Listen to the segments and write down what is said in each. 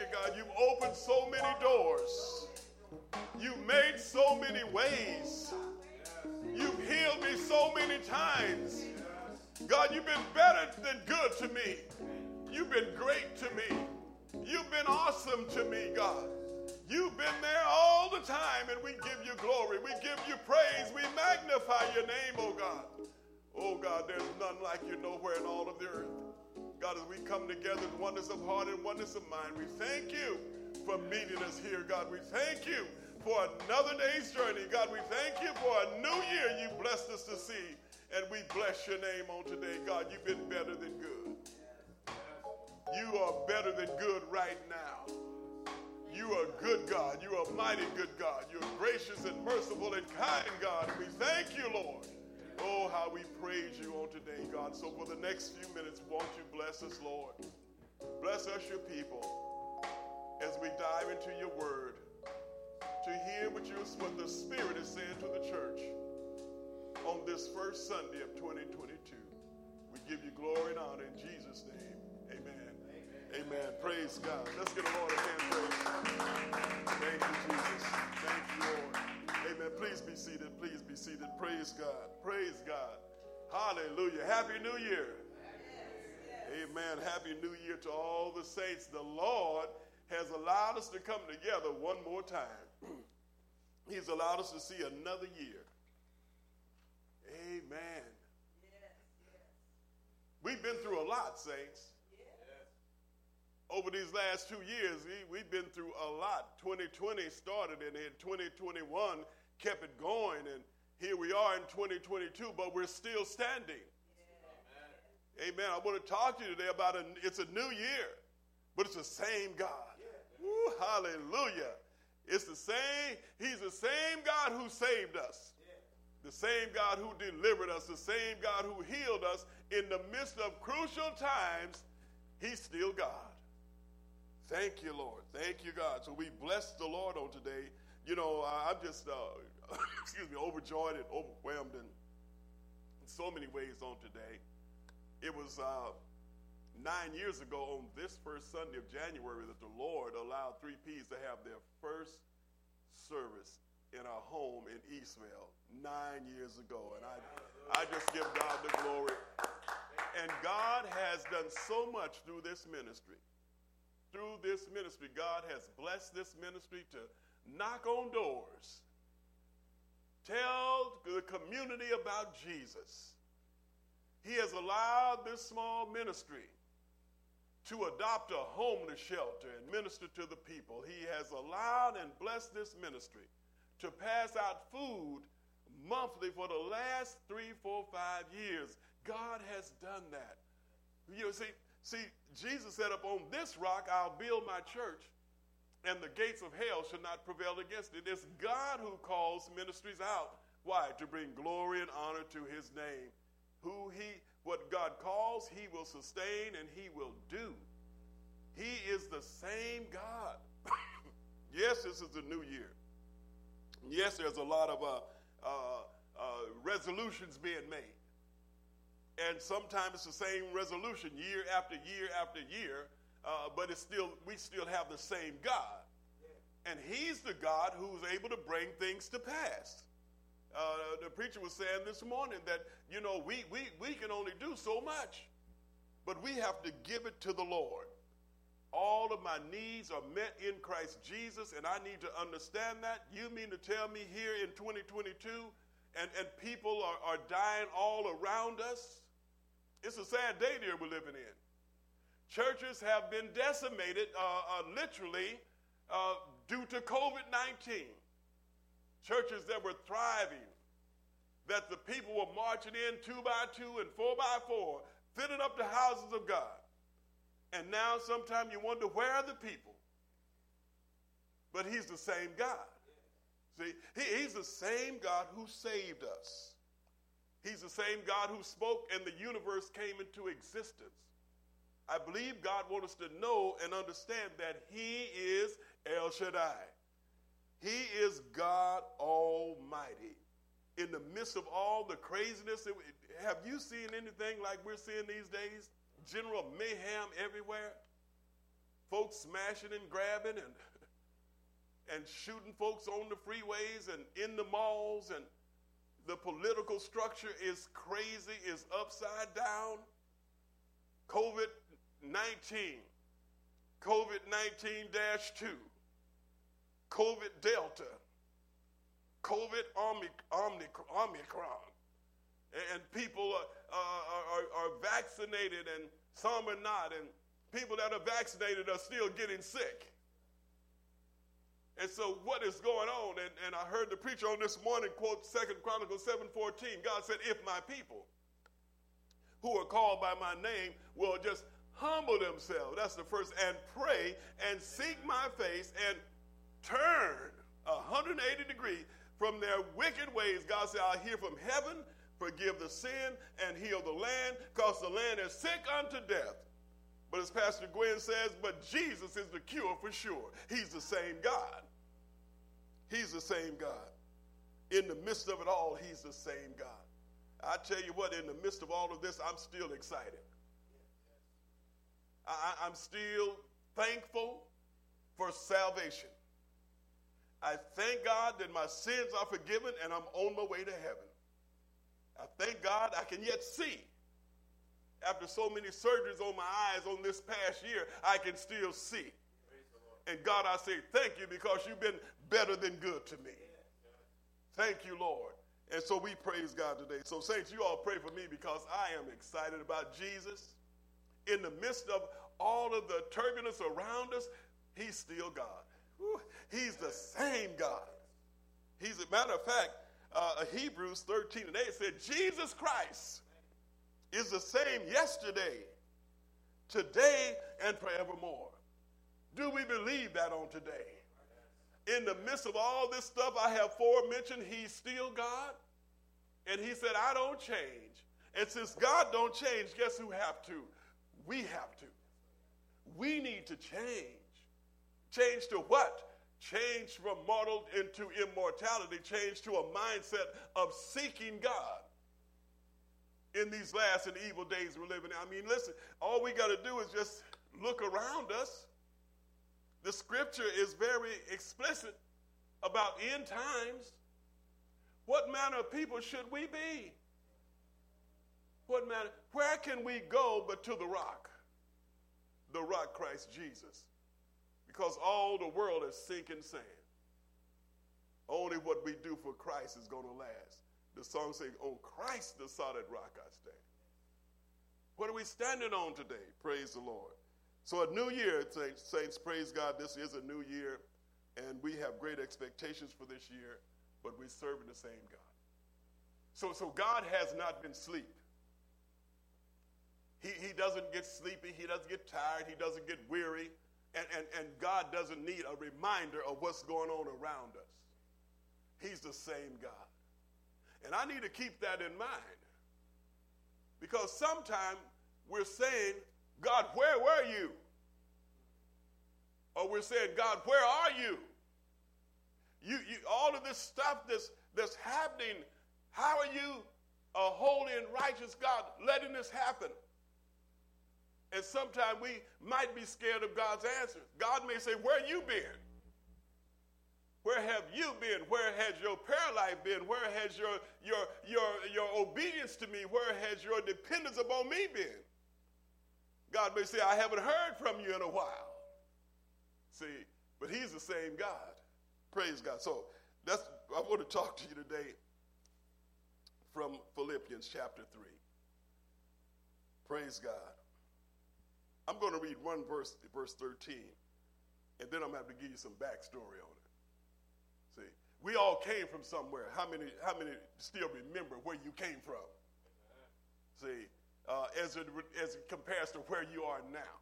you, God. You've opened so many doors. You've made so many ways. You've healed me so many times. God, you've been better than good to me. You've been great to me. You've been awesome to me, God. You've been there all the time, and we give you glory. We give you praise. We magnify your name, oh God. Oh God, there's none like you nowhere in all of the earth. God, as we come together in oneness of heart and oneness of mind, we thank you for meeting us here, God. We thank you for another day's journey. God, we thank you for a new year you blessed us to see. And we bless your name on today. God, you've been better than good. You are better than good right now. You are a good God. You are a mighty good God. You're gracious and merciful and kind God. We thank you, Lord. Oh, how we praise you on today, God. So for the next few minutes, won't you bless us, Lord? Bless us, your people, as we dive into your word to hear what, you, what the Spirit is saying to the church on this first Sunday of 2022. We give you glory and honor in Jesus' name. Amen. Amen. Amen. Praise God. Let's get a Lord a hand praise. Praise God. Praise God. Hallelujah. Happy New Year. Amen. Happy New Year to all the saints. The Lord has allowed us to come together one more time. He's allowed us to see another year. Amen. Yes, yes. We've been through a lot, saints. Yes. Over these last two years, we, have been through a lot. 2020 started, and in 2021 kept it going, and here we are in 2022, but we're still standing. Amen. Amen. I want to talk to you today about a, it's a new year, but it's the same God. Woo, hallelujah. It's the same, He's the same God who saved us. The same God who delivered us, the same God who healed us in the midst of crucial times, He's still God. Thank you, Lord. Thank you, God. So we bless the Lord on today. You know, I'm just, uh, excuse me, overjoyed and overwhelmed in, in so many ways on today. It was uh, nine years ago on this first Sunday of January that the Lord allowed Three Ps to have their first service in our home in Eastvale nine years ago. And I, I just give God the glory. And God has done so much through this ministry. Through this ministry, God has blessed this ministry to knock on doors, tell the community about Jesus. He has allowed this small ministry to adopt a homeless shelter and minister to the people. He has allowed and blessed this ministry to pass out food monthly for the last three, four, five years. God has done that. You know, see, see, Jesus said, Upon this rock I'll build my church, and the gates of hell shall not prevail against it. It's God who calls ministries out. Why? To bring glory and honor to his name. Who he what God calls, He will sustain and He will do. He is the same God. yes, this is a new year. Yes, there's a lot of uh, uh, uh, resolutions being made. And sometimes it's the same resolution year after year after year, uh, but it's still we still have the same God. And He's the God who's able to bring things to pass. Uh, the preacher was saying this morning that, you know, we, we, we can only do so much, but we have to give it to the Lord. All of my needs are met in Christ Jesus, and I need to understand that. You mean to tell me here in 2022 and, and people are, are dying all around us? It's a sad day here we're living in. Churches have been decimated uh, uh, literally uh, due to COVID 19 churches that were thriving, that the people were marching in two by two and four by four, filling up the houses of God. And now sometimes you wonder where are the people? But he's the same God. See, he, he's the same God who saved us. He's the same God who spoke and the universe came into existence. I believe God wants us to know and understand that He is El Shaddai. He is God Almighty. In the midst of all the craziness, have you seen anything like we're seeing these days? General mayhem everywhere. folks smashing and grabbing and and shooting folks on the freeways and in the malls and the political structure is crazy, is upside down. COVID 19, COVID 19 2, COVID Delta, COVID Omicron. And people are, are, are vaccinated and some are not. And people that are vaccinated are still getting sick. And so what is going on? And, and I heard the preacher on this morning quote Second Chronicles 7:14. God said, if my people who are called by my name will just humble themselves, that's the first, and pray and seek my face and turn 180 degrees from their wicked ways, God said, I'll hear from heaven, forgive the sin, and heal the land, because the land is sick unto death. But as Pastor Gwen says, but Jesus is the cure for sure. He's the same God. He's the same God. In the midst of it all, He's the same God. I tell you what, in the midst of all of this, I'm still excited. I, am still thankful for salvation. I thank God that my sins are forgiven and I'm on my way to heaven. I thank God I can yet see after so many surgeries on my eyes on this past year, I can still see. And God, I say thank you because you've been better than good to me. Thank you, Lord. And so we praise God today. So, Saints, you all pray for me because I am excited about Jesus. In the midst of all of the turbulence around us, He's still God. He's the same God. He's a matter of fact, uh, Hebrews 13 and 8 said, Jesus Christ is the same yesterday, today, and forevermore. Do we believe that on today? In the midst of all this stuff I have forementioned, he's still God. And he said, I don't change. And since God don't change, guess who have to? We have to. We need to change. Change to what? Change from mortal into immortality. Change to a mindset of seeking God in these last and evil days we're living in. I mean, listen, all we got to do is just look around us. The scripture is very explicit about end times. What manner of people should we be? What manner? Where can we go but to the rock? The rock Christ Jesus. Because all the world is sinking sand. Only what we do for Christ is going to last. The song says, On oh, Christ the solid rock I stand. What are we standing on today? Praise the Lord. So, a new year, saints, praise God, this is a new year, and we have great expectations for this year, but we're serving the same God. So, so God has not been asleep. He, he doesn't get sleepy, he doesn't get tired, he doesn't get weary, and, and, and God doesn't need a reminder of what's going on around us. He's the same God. And I need to keep that in mind. Because sometimes we're saying, God, where were you? Or we're saying, God, where are you? You, you all of this stuff that's, that's happening, how are you, a holy and righteous God, letting this happen? And sometimes we might be scared of God's answer. God may say, Where you been? Where have you been? Where has your prayer life been? Where has your, your, your, your obedience to me? Where has your dependence upon me been? God may say, I haven't heard from you in a while. See, but He's the same God. Praise God. So that's I want to talk to you today from Philippians chapter 3. Praise God. I'm going to read one verse, verse 13, and then I'm going to have to give you some backstory on it. See, we all came from somewhere. How many, how many still remember where you came from? See, uh, as, it, as it compares to where you are now.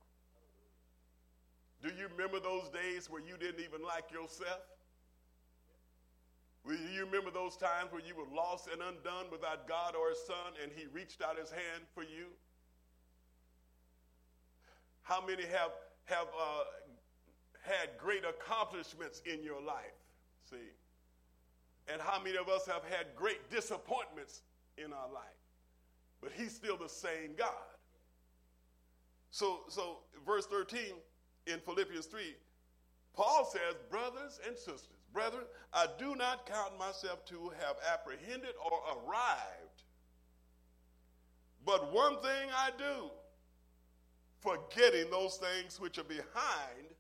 Do you remember those days where you didn't even like yourself? Do you remember those times where you were lost and undone without God or His Son and He reached out His hand for you? How many have, have uh, had great accomplishments in your life? See? And how many of us have had great disappointments in our life? But he's still the same God. So, so verse 13, in Philippians 3, Paul says, Brothers and sisters, brethren, I do not count myself to have apprehended or arrived. But one thing I do, forgetting those things which are behind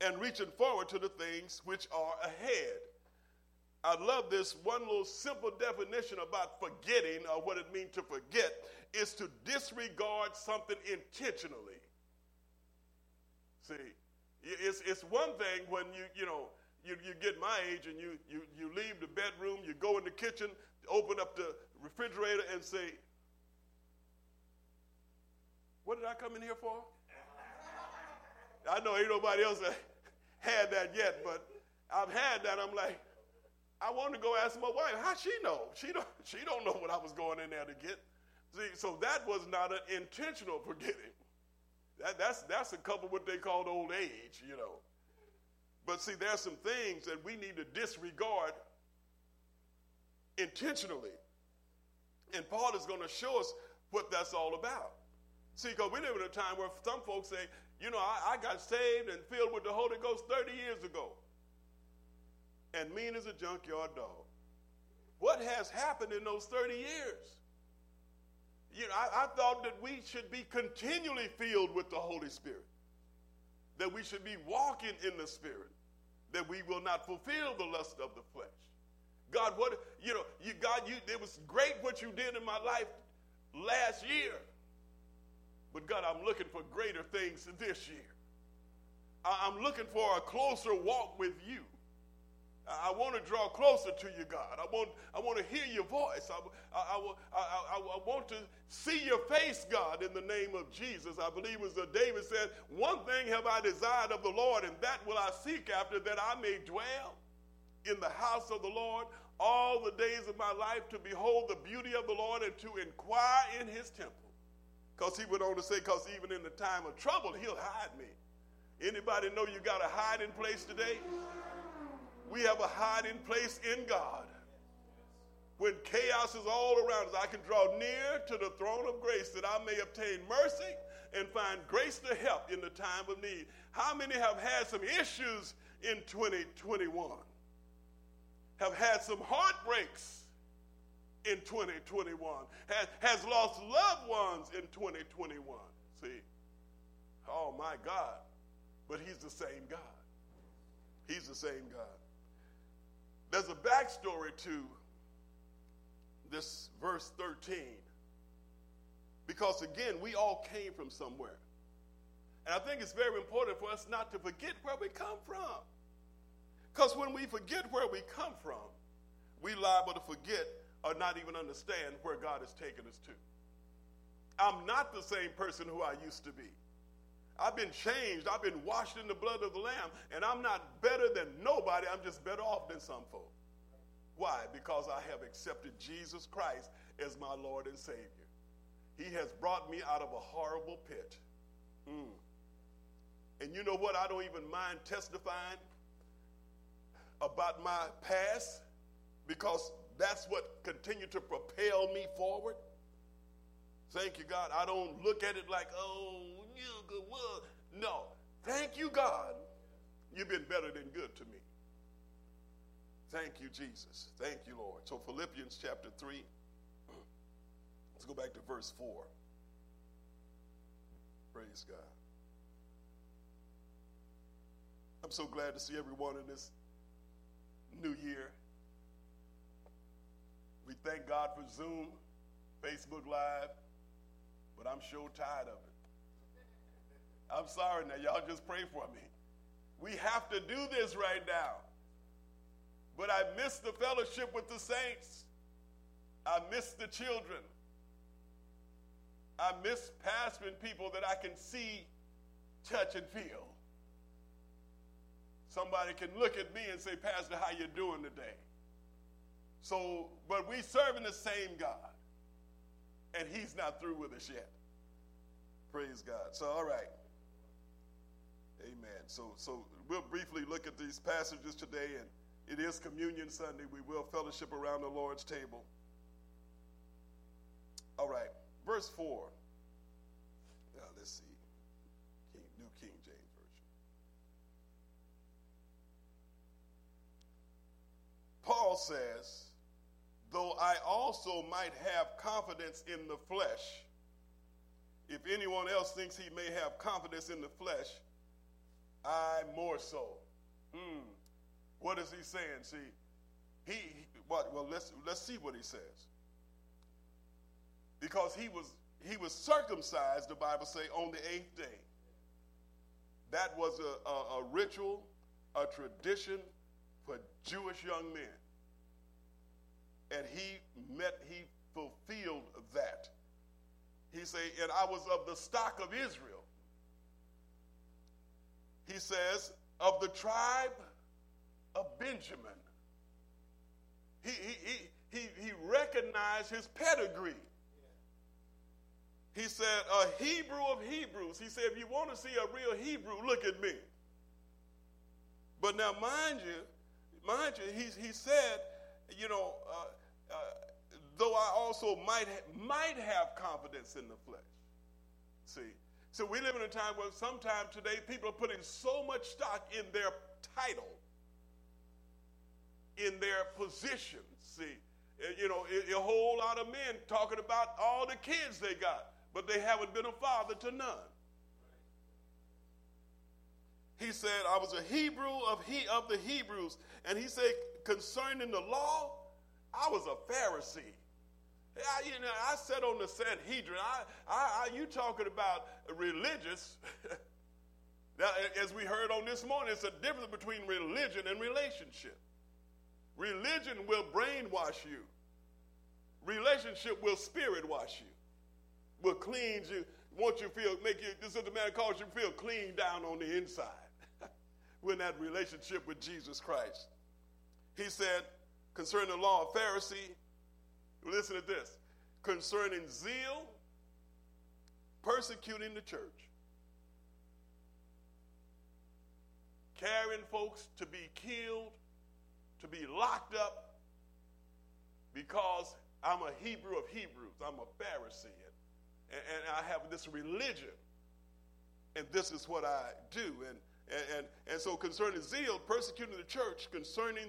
and reaching forward to the things which are ahead. I love this one little simple definition about forgetting or what it means to forget is to disregard something intentionally. See, it's, it's one thing when you, you know, you, you get my age and you, you, you leave the bedroom, you go in the kitchen, open up the refrigerator and say, What did I come in here for? I know ain't nobody else had that yet, but I've had that. I'm like, I want to go ask my wife, how she know? She don't, she don't know what I was going in there to get. See, so that was not an intentional forgetting. That, that's, that's a couple what they call old age, you know. But see, there's some things that we need to disregard intentionally. And Paul is going to show us what that's all about. See, because we live in a time where some folks say, you know, I, I got saved and filled with the Holy Ghost 30 years ago. And mean as a junkyard dog. What has happened in those 30 years? You know, I, I thought that we should be continually filled with the Holy Spirit, that we should be walking in the Spirit, that we will not fulfill the lust of the flesh. God, what, you know, you, God, you, it was great what you did in my life last year. But God, I'm looking for greater things this year. I'm looking for a closer walk with you. I want to draw closer to you, God. I want, I want to hear your voice. I, I, I, I, want to see your face, God, in the name of Jesus. I believe as David said, One thing have I desired of the Lord, and that will I seek after, that I may dwell in the house of the Lord all the days of my life, to behold the beauty of the Lord and to inquire in his temple. Because he went on to say, because even in the time of trouble, he'll hide me. Anybody know you got a hiding place today? We have a hiding place in God. When chaos is all around us, I can draw near to the throne of grace that I may obtain mercy and find grace to help in the time of need. How many have had some issues in 2021? Have had some heartbreaks in 2021? Has, has lost loved ones in 2021? See? Oh my God. But He's the same God. He's the same God. There's a backstory to this verse 13. Because again, we all came from somewhere. And I think it's very important for us not to forget where we come from. Because when we forget where we come from, we liable to forget or not even understand where God has taken us to. I'm not the same person who I used to be. I've been changed. I've been washed in the blood of the Lamb, and I'm not better than nobody. I'm just better off than some folk. Why? Because I have accepted Jesus Christ as my Lord and Savior. He has brought me out of a horrible pit. Mm. And you know what? I don't even mind testifying about my past because that's what continued to propel me forward. Thank you, God. I don't look at it like, oh, you good. Well, no. Thank you, God. You've been better than good to me. Thank you, Jesus. Thank you, Lord. So, Philippians chapter 3, let's go back to verse 4. Praise God. I'm so glad to see everyone in this new year. We thank God for Zoom, Facebook Live, but I'm sure tired of it. I'm sorry now, y'all just pray for me. We have to do this right now. But I miss the fellowship with the saints. I miss the children. I miss pastoring people that I can see, touch, and feel. Somebody can look at me and say, Pastor, how you doing today? So, but we serving the same God. And he's not through with us yet. Praise God. So, all right. Amen. So, so we'll briefly look at these passages today, and it is Communion Sunday. We will fellowship around the Lord's table. All right, verse 4. Now, let's see. King, New King James Version. Paul says, though I also might have confidence in the flesh. If anyone else thinks he may have confidence in the flesh, I more so. Hmm. What is he saying? See, he, he what? Well, let's let's see what he says. Because he was he was circumcised, the Bible say, on the eighth day. That was a, a, a ritual, a tradition for Jewish young men. And he met, he fulfilled that. He say, and I was of the stock of Israel. He says, of the tribe of Benjamin. He, he, he, he, he recognized his pedigree. He said, a Hebrew of Hebrews. He said, if you want to see a real Hebrew, look at me. But now, mind you, mind you, he, he said, you know, uh, though I also might, might have confidence in the flesh. See? So we live in a time where sometimes today people are putting so much stock in their title, in their position. See? Eh, you know, a whole lot of men talking about all the kids they got but they haven't been a father to none. He said, I was a Hebrew of, he, of the Hebrews. And he said, concerning the law, I was a Pharisee. I, you know, I sat on the Sanhedrin. I, I, I you talking about religious. now, as we heard on this morning, it's a difference between religion and relationship. Religion will brainwash you. Relationship will spirit wash you will cleanse you, want you feel, make you, this is the man calls you feel clean down on the inside. We're in that relationship with Jesus Christ. He said, concerning the law of Pharisee, listen to this, concerning zeal, persecuting the church, carrying folks to be killed, to be locked up, because I'm a Hebrew of Hebrews, I'm a Pharisee. And, and I have this religion, and this is what I do. And, and, and so concerning zeal, persecuting the church, concerning,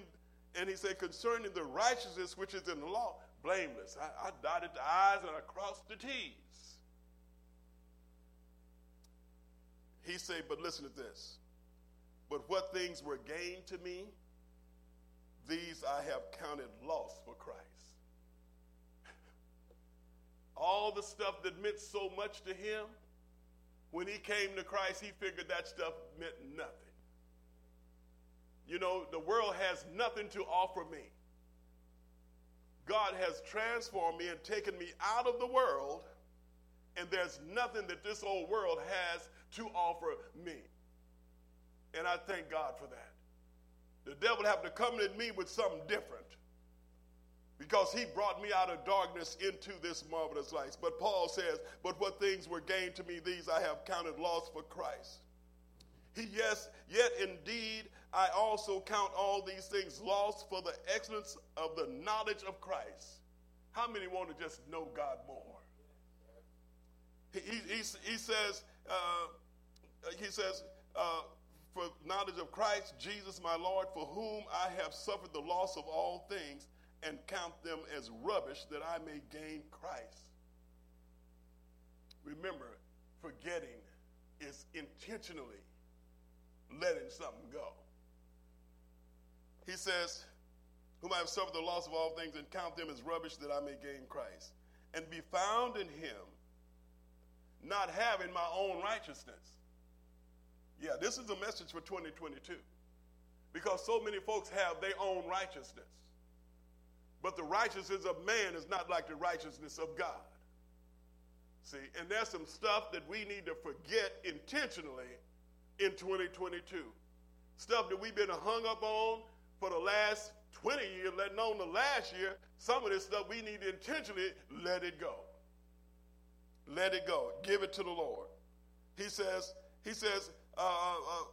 and he said, concerning the righteousness which is in the law, blameless. I, I dotted the I's and I crossed the T's. He said, but listen to this. But what things were gained to me, these I have counted loss for Christ all the stuff that meant so much to him, when he came to Christ, he figured that stuff meant nothing. You know, the world has nothing to offer me. God has transformed me and taken me out of the world, and there's nothing that this old world has to offer me. And I thank God for that. The devil happened to come at me with something different because he brought me out of darkness into this marvelous light. But Paul says, But what things were gained to me, these I have counted loss for Christ. He, yes, yet indeed I also count all these things lost for the excellence of the knowledge of Christ. How many want to just know God more? He, he, he, says, uh, he says, uh, for knowledge of Christ Jesus my Lord, for whom I have suffered the loss of all things and count them as rubbish that I may gain Christ. Remember, forgetting is intentionally letting something go. He says, Whom I have suffered the loss of all things and count them as rubbish that I may gain Christ and be found in him, not having my own righteousness. Yeah, this is a message for 2022 because so many folks have their own righteousness. But the righteousness of man is not like the righteousness of God. See, and there's some stuff that we need to forget intentionally in 2022. Stuff that we've been hung up on for the last 20 years, letting on the last year. Some of this stuff we need to intentionally let it go. Let it go. Give it to the Lord. He says, he says, uh, uh,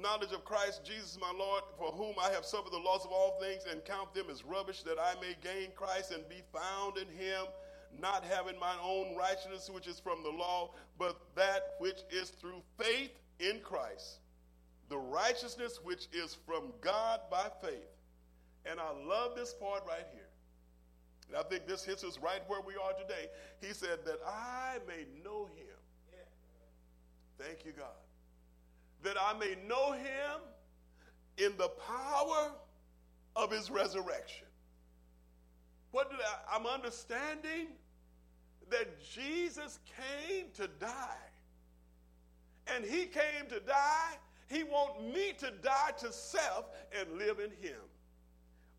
knowledge of Christ Jesus my Lord, for whom I have suffered the loss of all things, and count them as rubbish, that I may gain Christ and be found in him, not having my own righteousness which is from the law, but that which is through faith in Christ, the righteousness which is from God by faith, And I love this part right here. And I think this hits us right where we are today. He said, That I may know him. Thank you, God. That I may know him in the power of his resurrection. What did I, I'm understanding that Jesus came to die. And he came to die. He wants me to die to self and live in him.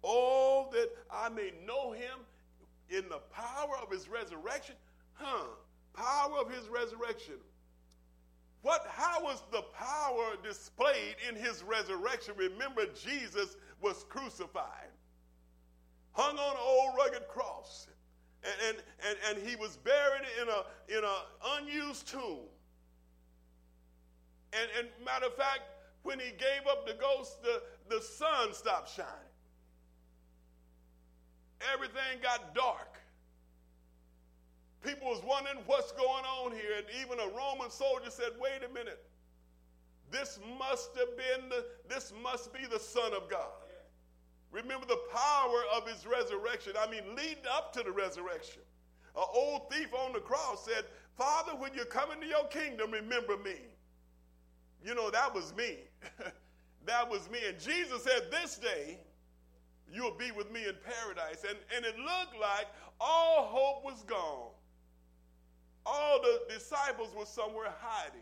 Oh, that I may know him in the power of his resurrection. Huh? Power of his resurrection. What, how was the power displayed in his resurrection? Remember, Jesus was crucified, hung on an old rugged cross, and, and, and, and he was buried in a in an unused tomb. And, and matter of fact, when he gave up the ghost, the, the sun stopped shining. Everything got dark. People was wondering what's going on here. And even a Roman soldier said, wait a minute. This must have been the, this must be the Son of God. Remember the power of his resurrection. I mean, leading up to the resurrection. An old thief on the cross said, Father, when you come into your kingdom, remember me. You know, that was me. that was me. And Jesus said, This day you'll be with me in paradise. And, and it looked like all hope was gone. All the disciples were somewhere hiding.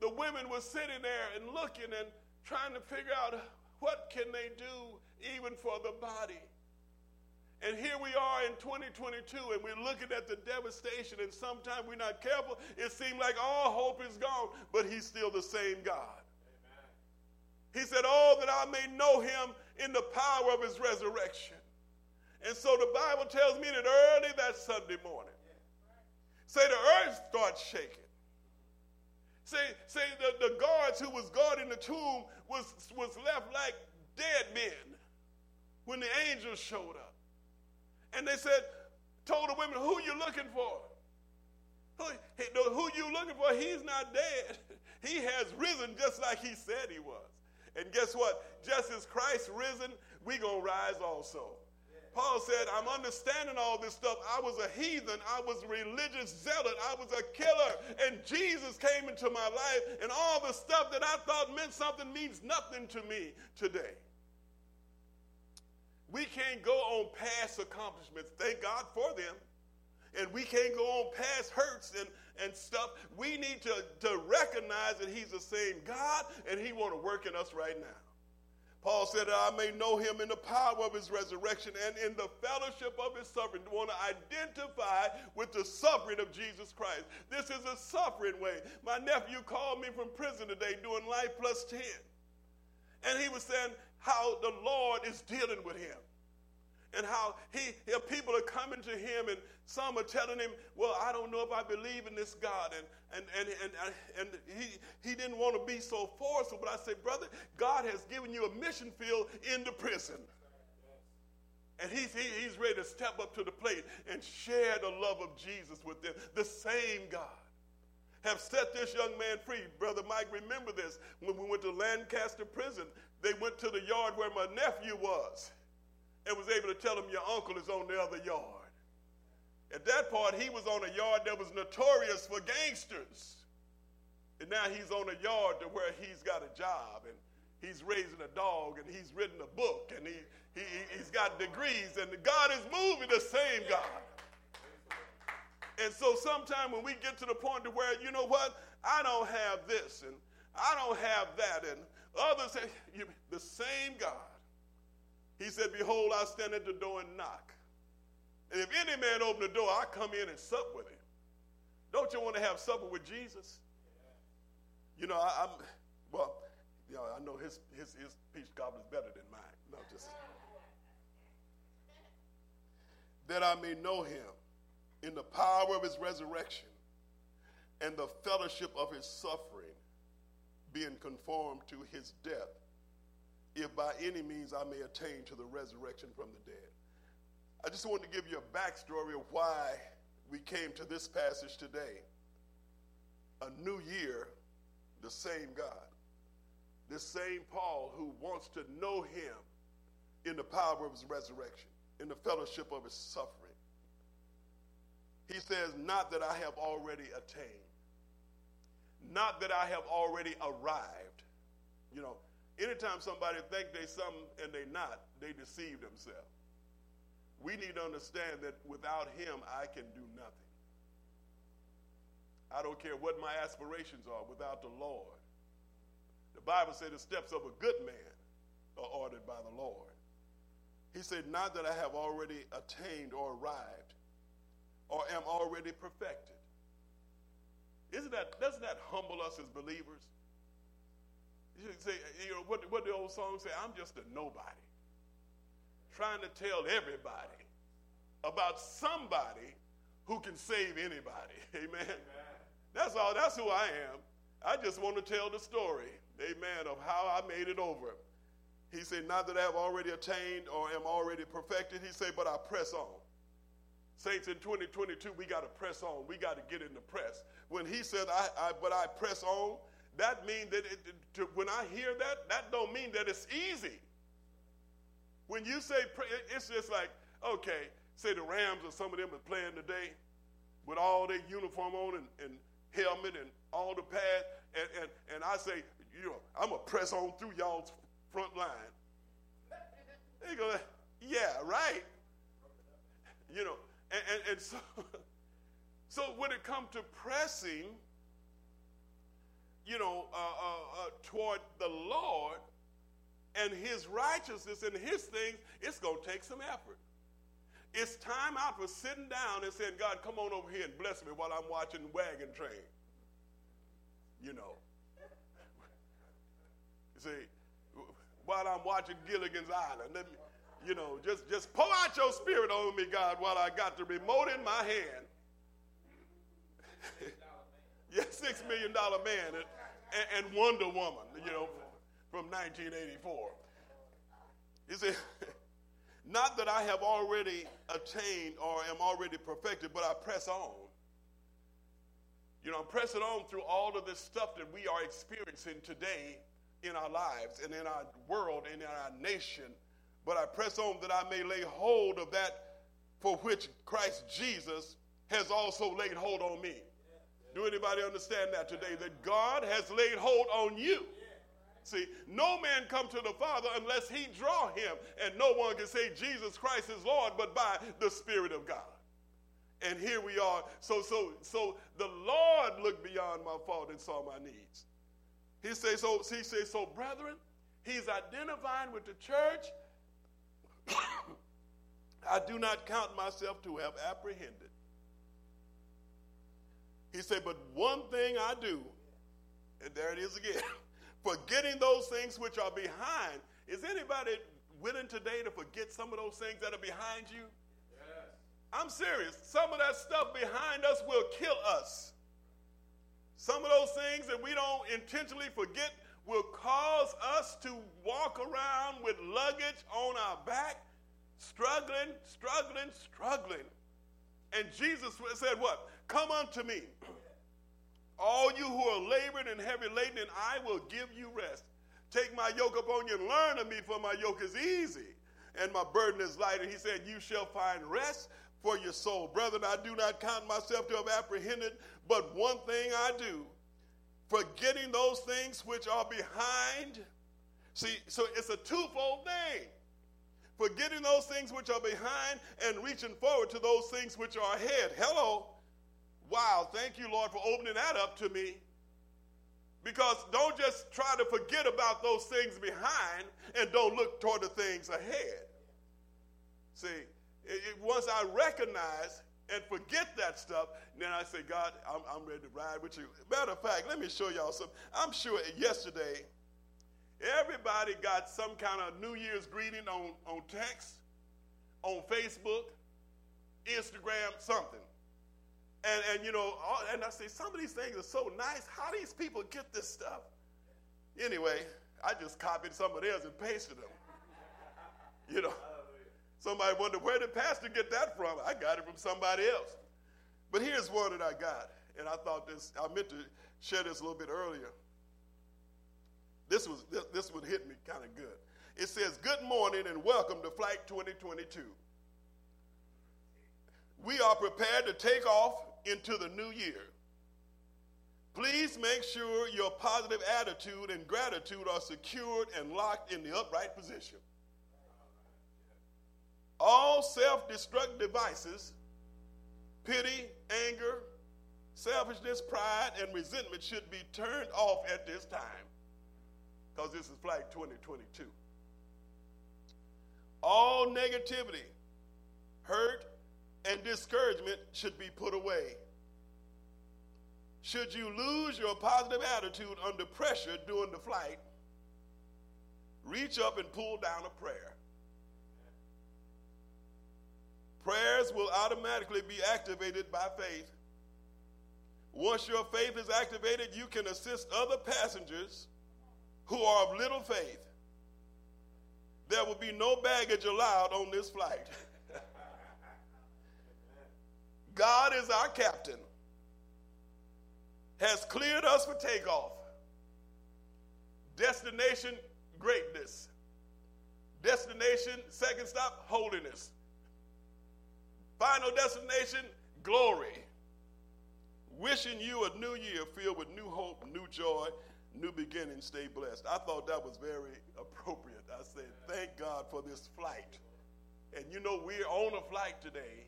The women were sitting there and looking and trying to figure out what can they do even for the body. And here we are in 2022, and we're looking at the devastation, and sometimes we're not careful. It seems like all hope is gone, but He's still the same God. Amen. He said, Oh, that I may know Him in the power of His resurrection. And so the Bible tells me that early that Sunday morning, say the earth starts shaking. Say, say the, the guards who was guarding the tomb was, was left like dead men when the angels showed up. And they said, told the women, who you looking for? Who, who you looking for? He's not dead. He has risen just like he said he was. And guess what? Just as Christ risen, we going to rise also. Paul said, I'm understanding all this stuff. I was a heathen. I was religious zealot. I was a killer. And Jesus came into my life, and all the stuff that I thought meant something means nothing to me today. We can't go on past accomplishments. Thank God for them. And we can't go on past hurts and, and stuff. We need to, to recognize that He's the same God and He want to work in us right now. Paul said that I may know him in the power of his resurrection and in the fellowship of his suffering. Want to identify with the suffering of Jesus Christ. This is a suffering way. My nephew called me from prison today doing life plus 10. And he was saying how the Lord is dealing with him and how he, people are coming to him and some are telling him, well, I don't know if I believe in this God. And, and, and, and, uh, and he, he didn't want to be so forceful, but I said, brother, God has given you a mission field in the prison. And he's, he, he's ready to step up to the plate and share the love of Jesus with them. The same God have set this young man free. Brother Mike, remember this. When we went to Lancaster prison, they went to the yard where my nephew was and was able to tell him, Your uncle is on the other yard. At that part, he was on a yard that was notorious for gangsters. And now he's on a yard to where he's got a job and he's raising a dog and he's written a book and he, he, he's got degrees and God is moving the same God. And so sometimes when we get to the point to where, you know what, I don't have this and I don't have that and others say, the same God he said, Behold, I stand at the door and knock. And if any man open the door, I come in and sup with him. Don't you want to have supper with Jesus? You know, I, am well, you know, I know his, his, his peach cobbler is better than mine. No, just. that I may know him in the power of his resurrection and the fellowship of his suffering, being conformed to his death if by any means I may attain to the resurrection from the dead. I just want to give you a backstory of why we came to this passage today. A new year, the same God, this same Paul who wants to know him in the power of his resurrection, in the fellowship of his suffering. He says, Not that I have already attained, not that I have already arrived. You know, anytime somebody think they something and they not, they deceive themselves. We need to understand that without him, I can do nothing. I don't care what my aspirations are without the Lord. The Bible said the steps of a good man are ordered by the Lord. He said, Not that I have already attained or arrived or am already perfected. Isn't that, doesn't that humble us as believers? You say, you know, what, what the old song say? I'm just a nobody. Trying to tell everybody about somebody who can save anybody. Amen. Amen. That's all. That's who I am. I just want to tell the story, amen, of how I made it over. He said, Not that I have already attained or am already perfected. He said, But I press on. Saints, in 2022, we got to press on. We got to get in the press. When he said, I, I but I press on, that means that it, to, when I hear that, that don't mean that it's easy. When you say, pray, it's just like, okay, say the Rams or some of them are playing today with all their uniform on and, and helmet and all the pads, and, and, and I say, you know, I'm going to press on through y'all's front line. They go, yeah, right. You know, and, and, and so, so when it comes to pressing, you know, uh, uh, uh, toward the Lord and His righteousness and His things, it's going to take some effort. It's time out for sitting down and saying, God, come on over here and bless me while I'm watching Wagon Train. You know. You see, while I'm watching Gilligan's Island, let me, you know, just, just pour out your spirit on me, God, while I got the remote in my hand. yeah, six million dollar man and, and Wonder Woman, you know, from 1984. He said, Not that I have already attained or am already perfected, but I press on. You know, I'm pressing on through all of this stuff that we are experiencing today in our lives and in our world and in our nation. But I press on that I may lay hold of that for which Christ Jesus has also laid hold on me. Do anybody understand that today? That God has laid hold on you. See, no man come to the Father unless he draw him. And no one can say Jesus Christ is Lord but by the Spirit of God. And here we are. So, so, so the Lord looked beyond my fault and saw my needs. He says, so he says, so brethren, he's identifying with the church. I do not count myself to have apprehended. He said, but one thing I do, and there it is again. forgetting those things which are behind. Is anybody willing today to forget some of those things that are behind you? Yes. I'm serious. Some of that stuff behind us will kill us. Some of those things that we don't intentionally forget will cause us to walk around with luggage on our back, struggling, struggling, struggling. And Jesus said, What? Come unto me. All you who are laboring and heavy laden, and I will give you rest. Take my yoke upon you and learn of me, for my yoke is easy and my burden is light. And he said, You shall find rest for your soul. Brethren, I do not count myself to have apprehended, but one thing I do, forgetting those things which are behind. See, so it's a twofold thing. Forgetting those things which are behind and reaching forward to those things which are ahead. Hello. Wow, thank you, Lord, for opening that up to me. Because don't just try to forget about those things behind and don't look toward the things ahead. See, it, once I recognize and forget that stuff, then I say, God, I'm, I'm ready to ride with you. Matter of fact, let me show y'all something. I'm sure yesterday, everybody got some kind of New Year's greeting on, on text, on Facebook, Instagram, something. And, and you know, all, and I say, some of these things are so nice. How these people get this stuff? Anyway, I just copied some of theirs and pasted them. You know, somebody wondered, where did Pastor get that from? I got it from somebody else. But here's one that I got, and I thought this, I meant to share this a little bit earlier. This was this, one hit me kind of good. It says, Good morning and welcome to Flight 2022. We are prepared to take off into the new year. Please make sure your positive attitude and gratitude are secured and locked in the upright position. All self destruct devices, pity, anger, selfishness, pride, and resentment should be turned off at this time because this is Flight 2022. All negativity, hurt, and discouragement should be put away. Should you lose your positive attitude under pressure during the flight, reach up and pull down a prayer. Prayers will automatically be activated by faith. Once your faith is activated, you can assist other passengers who are of little faith. There will be no baggage allowed on this flight. God is our captain, has cleared us for takeoff. Destination greatness. Destination, second stop, holiness. Final destination, glory. Wishing you a new year filled with new hope, new joy, new beginning. Stay blessed. I thought that was very appropriate. I said, thank God for this flight. And you know, we're on a flight today,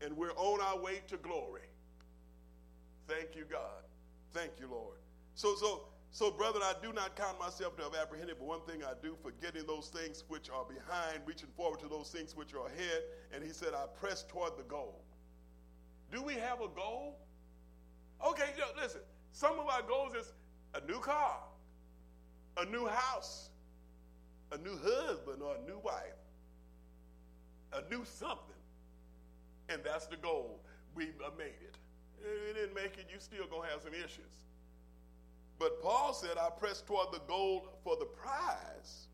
and we're on our way to glory. Thank you, God. Thank you, Lord. So, so, so, brother, I do not count myself to have apprehended, but one thing I do, forgetting those things which are behind, reaching forward to those things which are ahead. And he said, I press toward the goal. Do we have a goal? Okay, listen. Some of our goals is a new car, a new house, a new husband or a new wife, a new something. And that's the goal. We made it. If you didn't make it, you still gonna have some issues. But Paul said, I press toward the goal for the prize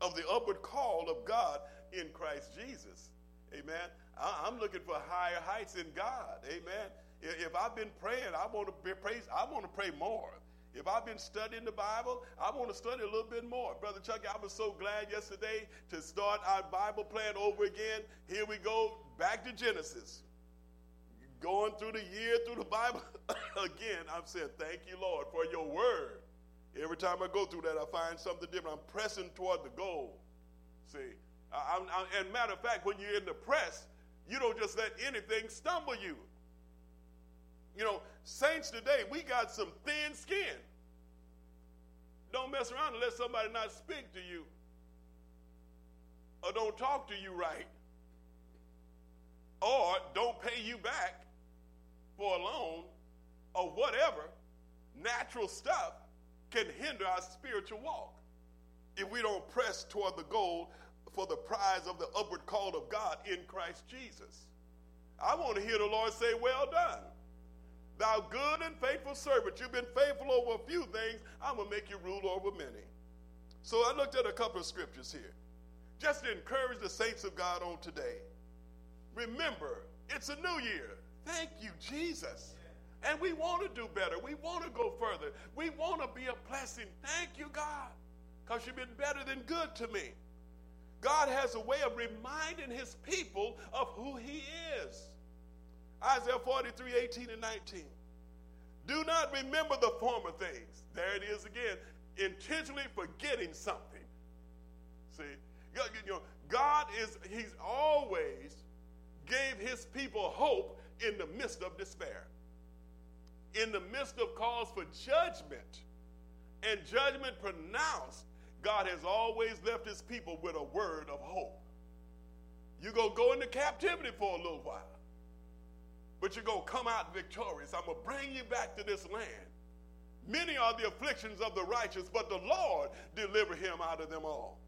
of the upward call of God in Christ Jesus. Amen. I'm looking for higher heights in God. Amen. If I've been praying, I want to be praise, I want to pray more. If I've been studying the Bible, I want to study a little bit more. Brother Chuck, I was so glad yesterday to start our Bible plan over again. Here we go, back to Genesis going through the year through the Bible again, I'm saying, Thank you, Lord, for your word. Every time I go through that, I find something different. I'm pressing toward the goal. See, I, I, and matter of fact, when you're in the press, you don't just let anything stumble you. You know, saints today, we got some thin skin. Don't mess around and let somebody not speak to you or don't talk to you right or don't pay you back for a loan or whatever natural stuff can hinder our spiritual walk if we don't press toward the goal for the prize of the upward call of God in Christ Jesus. I want to hear the Lord say, Well done. Thou good and faithful servant, you've been faithful over a few things, I'm going to make you rule over many. So I looked at a couple of scriptures here just to encourage the saints of God on today. Remember, it's a new year. Thank you, Jesus. And we want to do better. We want to go further. We want to be a blessing. Thank you, God, because you've been better than good to me. God has a way of reminding his people of who he is. Isaiah 43, 18 and 19. Do not remember the former things. There it is again. Intentionally forgetting something. See, you know, God is, he's always gave his people hope in the midst of despair, in the midst of calls for judgment and judgment pronounced, God has always left his people with a word of hope. You're going to go into captivity for a little while, but you're going to come out victorious. I'm going to bring you back to this land. Many are the afflictions of the righteous, but the Lord deliver him out of them all.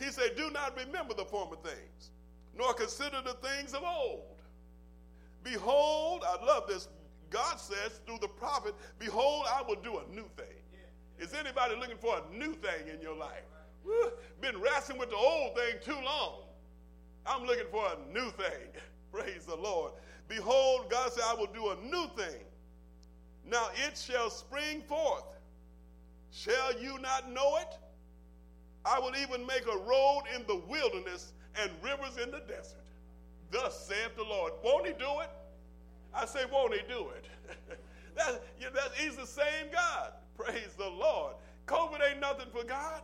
He said, Do not remember the former things, nor consider the things of old. Behold, I love this. God says through the prophet, Behold, I will do a new thing. Is anybody looking for a new thing in your life? Woo, been wrestling with the old thing too long. I'm looking for a new thing. Praise the Lord. Behold, God said, I will do a new thing. Now it shall spring forth. Shall you not know it? I will even make a road in the wilderness and rivers in the desert. Thus saith the Lord. Won't he do it? I say, won't he do it? that, yeah, that, he's the same God. Praise the Lord. COVID ain't nothing for God.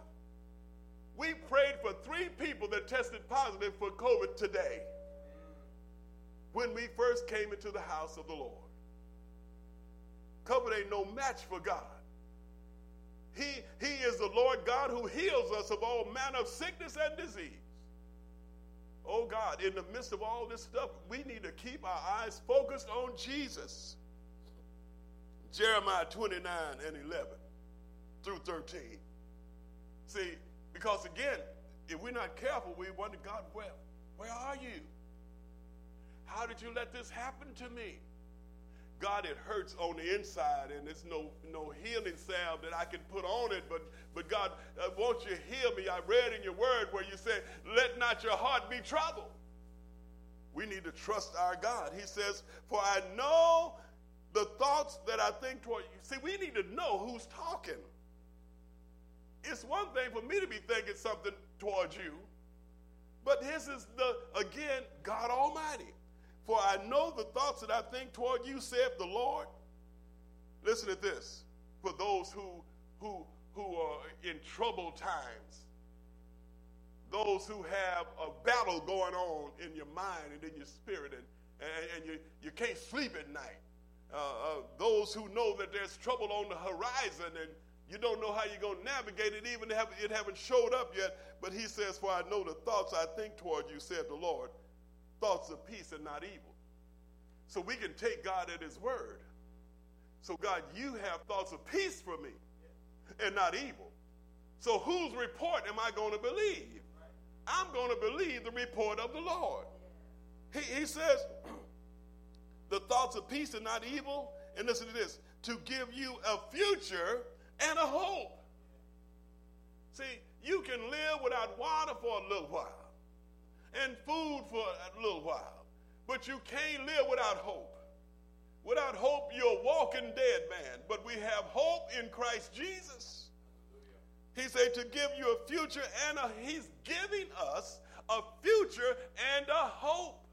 We prayed for three people that tested positive for COVID today when we first came into the house of the Lord. COVID ain't no match for God. He, he is the Lord God who heals us of all manner of sickness and disease. Oh God, in the midst of all this stuff, we need to keep our eyes focused on Jesus. Jeremiah 29 and 11 through 13. See, because again, if we're not careful, we wonder, God, where, where are you? How did you let this happen to me? God, it hurts on the inside, and there's no, no healing salve that I can put on it. But, but God, uh, won't you heal me? I read in your word where you say, let not your heart be troubled. We need to trust our God. He says, for I know the thoughts that I think toward you. See, we need to know who's talking. It's one thing for me to be thinking something towards you, but this is the, again, God Almighty. For I know the thoughts that I think toward you, saith the Lord. Listen to this. For those who, who, who are in troubled times, those who have a battle going on in your mind and in your spirit, and, and, and you, you can't sleep at night. Uh, uh, those who know that there's trouble on the horizon and you don't know how you're going to navigate it, even if it haven't showed up yet. But he says, For I know the thoughts I think toward you, said the Lord, thoughts of peace and not evil. So we can take God at his word. So, God, you have thoughts of peace for me and not evil. So, whose report am I going to believe? I'm going to believe the report of the Lord. He, he says, the thoughts of peace and not evil. And listen to this to give you a future and a hope. See, you can live without water for a little while and food for a little while, but you can't live without hope. Without hope, you're walking dead man, but we have hope in Christ Jesus. He said to give you a future and a, he's giving us a future and a hope.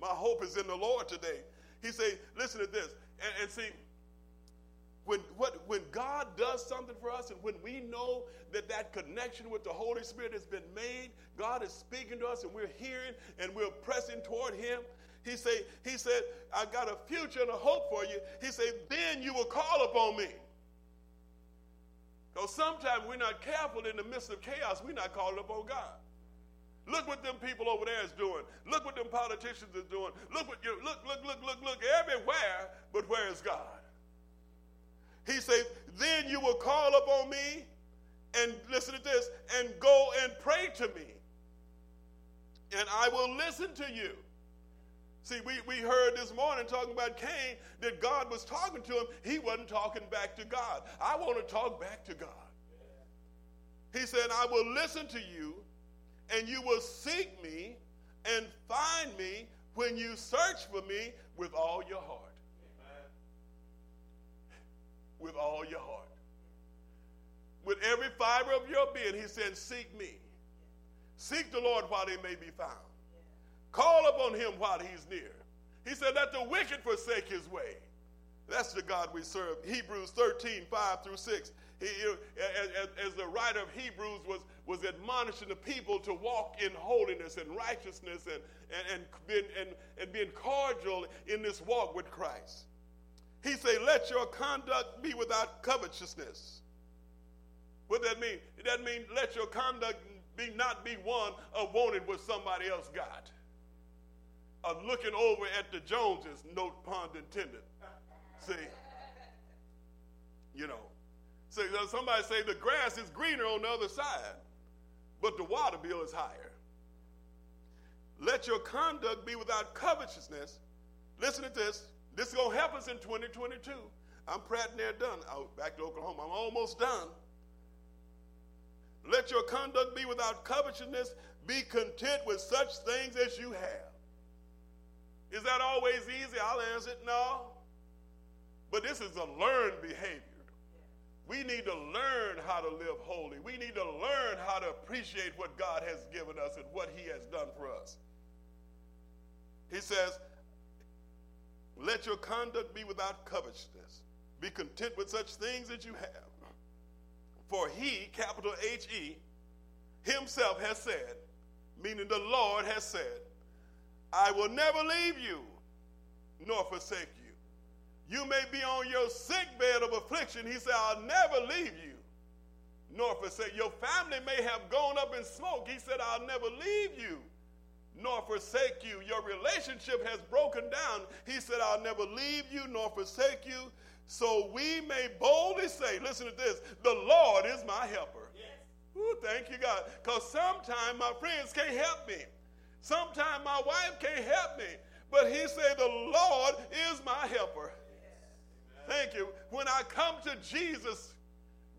My hope is in the Lord today. He said, listen to this. And, and see, when, what, when God does something for us and when we know that that connection with the Holy Spirit has been made, God is speaking to us and we're hearing and we're pressing toward Him. He said, he said, I got a future and a hope for you. He said, then you will call upon me. Because sometimes we're not careful in the midst of chaos, we're not calling upon God. Look what them people over there is doing. Look what them politicians are doing. Look what you look, look, look, look, look everywhere, but where is God? He said, Then you will call upon me and listen to this and go and pray to me. And I will listen to you. See, we, we heard this morning talking about Cain that God was talking to him. He wasn't talking back to God. I want to talk back to God. He said, I will listen to you and you will seek me and find me when you search for me with all your heart with all your heart. With every fiber of your being, he said, Seek me. Seek the Lord while he may be found. Call upon him while he's near. He said, Let the wicked forsake his way. That's the God we serve. Hebrews 13, 5 through 6. He, as, as, the writer of Hebrews was, was admonishing the people to walk in holiness and righteousness and, and, and, and, and being cordial in this walk with Christ. He say, let your conduct be without covetousness. What that mean? That mean let your conduct be not be one of wanting what somebody else got. Of looking over at the Joneses, note pun intended. See? You know. So somebody say the grass is greener on the other side, but the water bill is higher. Let your conduct be without covetousness. Listen to this. This is going to help us in 2022. I'm praying near done. Out back to Oklahoma. I'm almost done. Let your conduct be without covetousness. Be content with such things as you have. Is that always easy? I'll answer it no. But this is a learned behavior. We need to learn how to live holy. We need to learn how to appreciate what God has given us and what He has done for us. He says, Let your conduct be without covetousness. Be content with such things as you have. For He, capital H E, Himself has said, meaning the Lord has said, I will never leave you nor forsake you. You may be on your sick bed of affliction. He said, I'll never leave you nor forsake. You. Your family may have gone up in smoke. He said, I'll never leave you nor forsake you. Your relationship has broken down. He said, I'll never leave you nor forsake you. So we may boldly say, listen to this, the Lord is my helper. Yes. Ooh, thank you, God. Because sometimes my friends can't help me. Sometimes my wife can't help me. But he said, The Lord is my helper. Thank you. When I come to Jesus,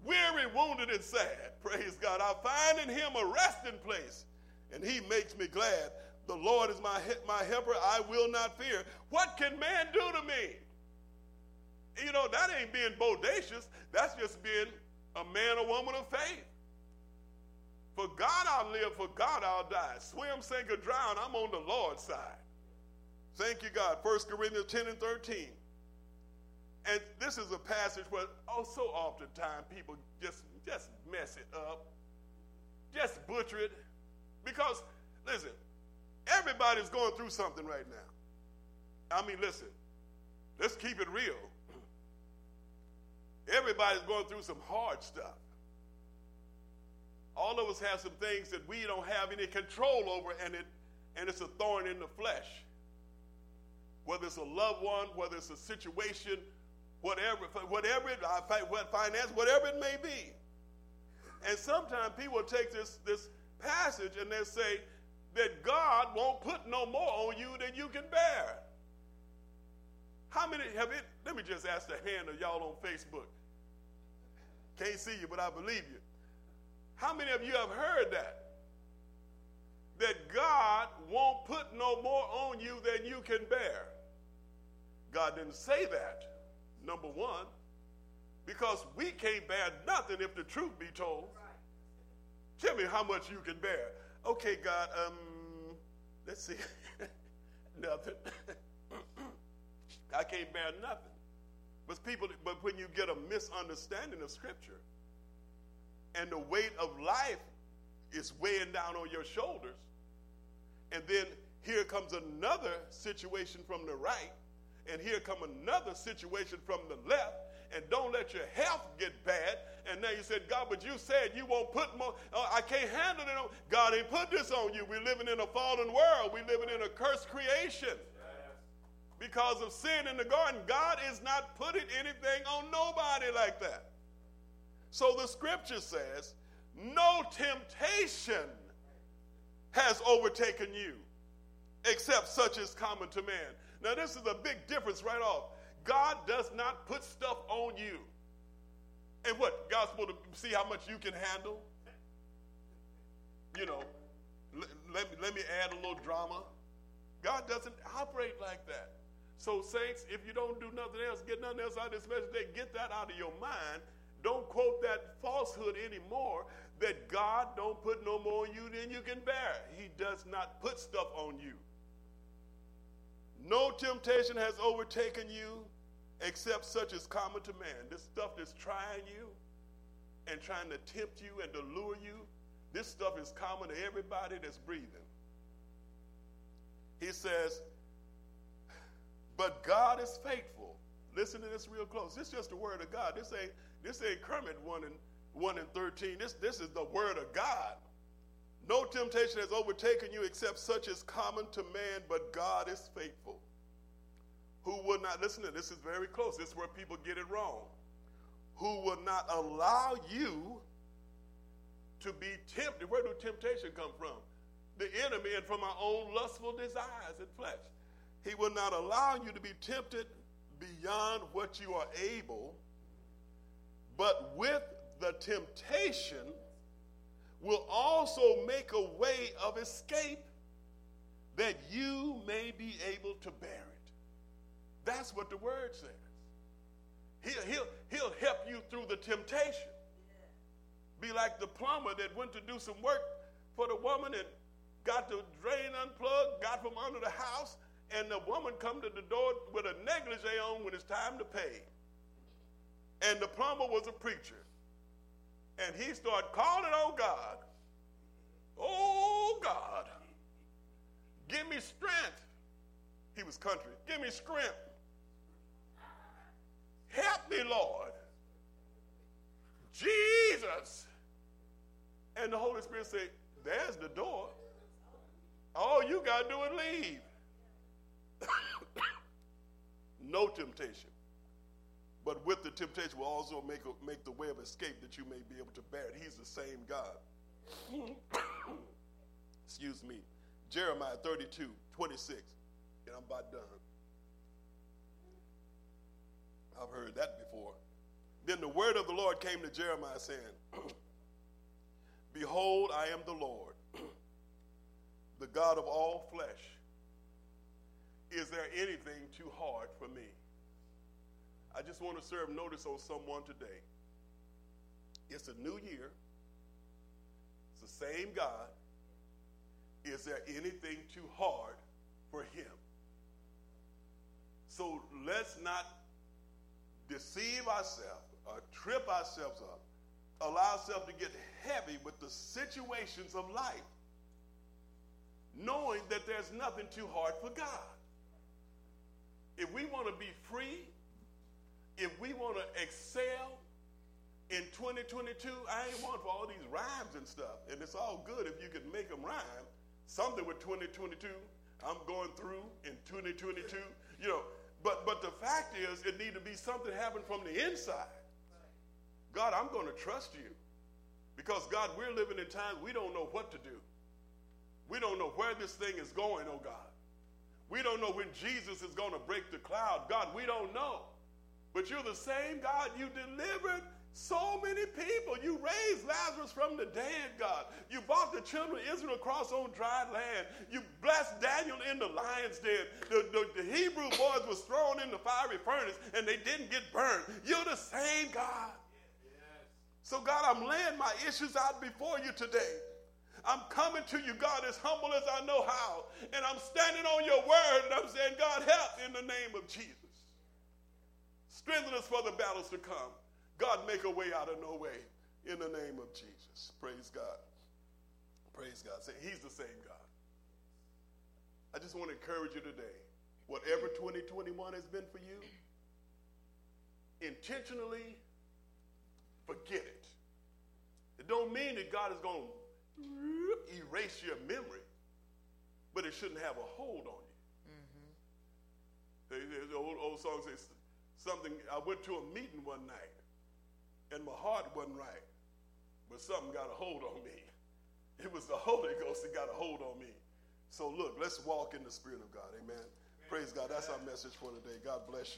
weary, wounded, and sad, praise God, I find in him a resting place, and he makes me glad. The Lord is my, my helper. I will not fear. What can man do to me? You know, that ain't being bodacious. That's just being a man or woman of faith. For God I'll live, for God I'll die. Swim, sink, or drown, I'm on the Lord's side. Thank you, God. 1 Corinthians 10 and 13. And this is a passage where, oh, so oftentimes people just, just mess it up, just butcher it. Because, listen, everybody's going through something right now. I mean, listen, let's keep it real. Everybody's going through some hard stuff. All of us have some things that we don't have any control over, and, it, and it's a thorn in the flesh whether it's a loved one, whether it's a situation, whatever, whatever it, uh, finance, whatever it may be. And sometimes people take this, this passage and they say that God won't put no more on you than you can bear. How many have it? Let me just ask the hand of y'all on Facebook. Can't see you, but I believe you. How many of you have heard that? That God won't put no more on you than you can bear. God didn't say that, number one, because we can't bear nothing if the truth be told. Tell me how much you can bear. Okay, God, um, let's see. nothing. I can't bear nothing. But people, but when you get a misunderstanding of Scripture, and the weight of life is weighing down on your shoulders, and then here comes another situation from the right and here come another situation from the left, and don't let your health get bad. And now you said, God, but you said you won't put more, uh, I can't handle it. God ain't put this on you. We're living in a fallen world, we're living in a cursed creation. Because of sin in the garden, God is not putting anything on nobody like that. So the scripture says, no temptation has overtaken you except such as common to man. Now, this is a big difference right off. God does not put stuff on you. And what? God's supposed to see how much you can handle? You know, let, let, me, let me add a little drama. God doesn't operate like that. So, saints, if you don't do nothing else, get nothing else out of this message today, get that out of your mind. Don't quote that falsehood anymore that God don't put no more on you than you can bear. He does not put stuff on you. No temptation has overtaken you except such as common to man. This stuff that's trying you and trying to tempt you and to lure you, this stuff is common to everybody that's breathing. He says, but God is faithful. Listen to this real close. This is just the word of God. This ain't this ain't Kermit 1 and 1 and 13. This, this is the word of God. No temptation has overtaken you except such as common to man, but God is faithful. Who will not, listen to this, is very close. This is where people get it wrong. Who will not allow you to be tempted. Where do temptation come from? The enemy and from our own lustful desires and flesh. He will not allow you to be tempted beyond what you are able, but with the temptation will also make a way of escape that you may be able to bear it. That's what the word says. He'll, he'll, he'll help you through the temptation. Be like the plumber that went to do some work for the woman and got the drain unplugged, got from under the house, and the woman come to the door with a negligee on when it's time to pay. And the plumber was a preacher. And he started calling on God. Oh, God, give me strength. He was country. Give me strength. Help me, Lord. Jesus. And the Holy Spirit said, There's the door. All you got to do is leave. no temptation. But with the temptation will also make, a, make the way of escape that you may be able to bear it. He's the same God. Excuse me. Jeremiah 32, 26. And I'm about done. I've heard that before. Then the word of the Lord came to Jeremiah saying, Behold, I am the Lord, the God of all flesh. Is there anything too hard for me? I just want to serve notice on someone today. It's a new year. It's the same God. Is there anything too hard for him? So let's not deceive ourselves or trip ourselves up, allow ourselves to get heavy with the situations of life, knowing that there's nothing too hard for God. If we want to be free, if we want to excel in 2022, I ain't one for all these rhymes and stuff. And it's all good if you can make them rhyme. Something with 2022, I'm going through in 2022. You know, but but the fact is, it need to be something happen from the inside. God, I'm going to trust you. Because, God, we're living in times we don't know what to do. We don't know where this thing is going, oh God. We don't know when Jesus is going to break the cloud. God, we don't know. But you're the same God. You delivered so many people. You raised Lazarus from the dead, God. You brought the children of Israel across on dry land. You blessed Daniel in the lion's den. The, the, the Hebrew boys was thrown in the fiery furnace and they didn't get burned. You're the same God. So, God, I'm laying my issues out before you today. I'm coming to you, God, as humble as I know how. And I'm standing on your word and I'm saying, God, help in the name of Jesus. Strengthen us for the battles to come. God, make a way out of no way in the name of Jesus. Praise God. Praise God. Say, He's the same God. I just want to encourage you today. Whatever 2021 has been for you, intentionally forget it. It don't mean that God is going to erase your memory, but it shouldn't have a hold on you. Mm-hmm. The old, old song says something. I went to a meeting one night, and my heart wasn't right, but something got a hold on me. It was the Holy Ghost that got a hold on me. So look, let's walk in the Spirit of God. Amen. Amen. Praise God. That's our message for today. God bless you.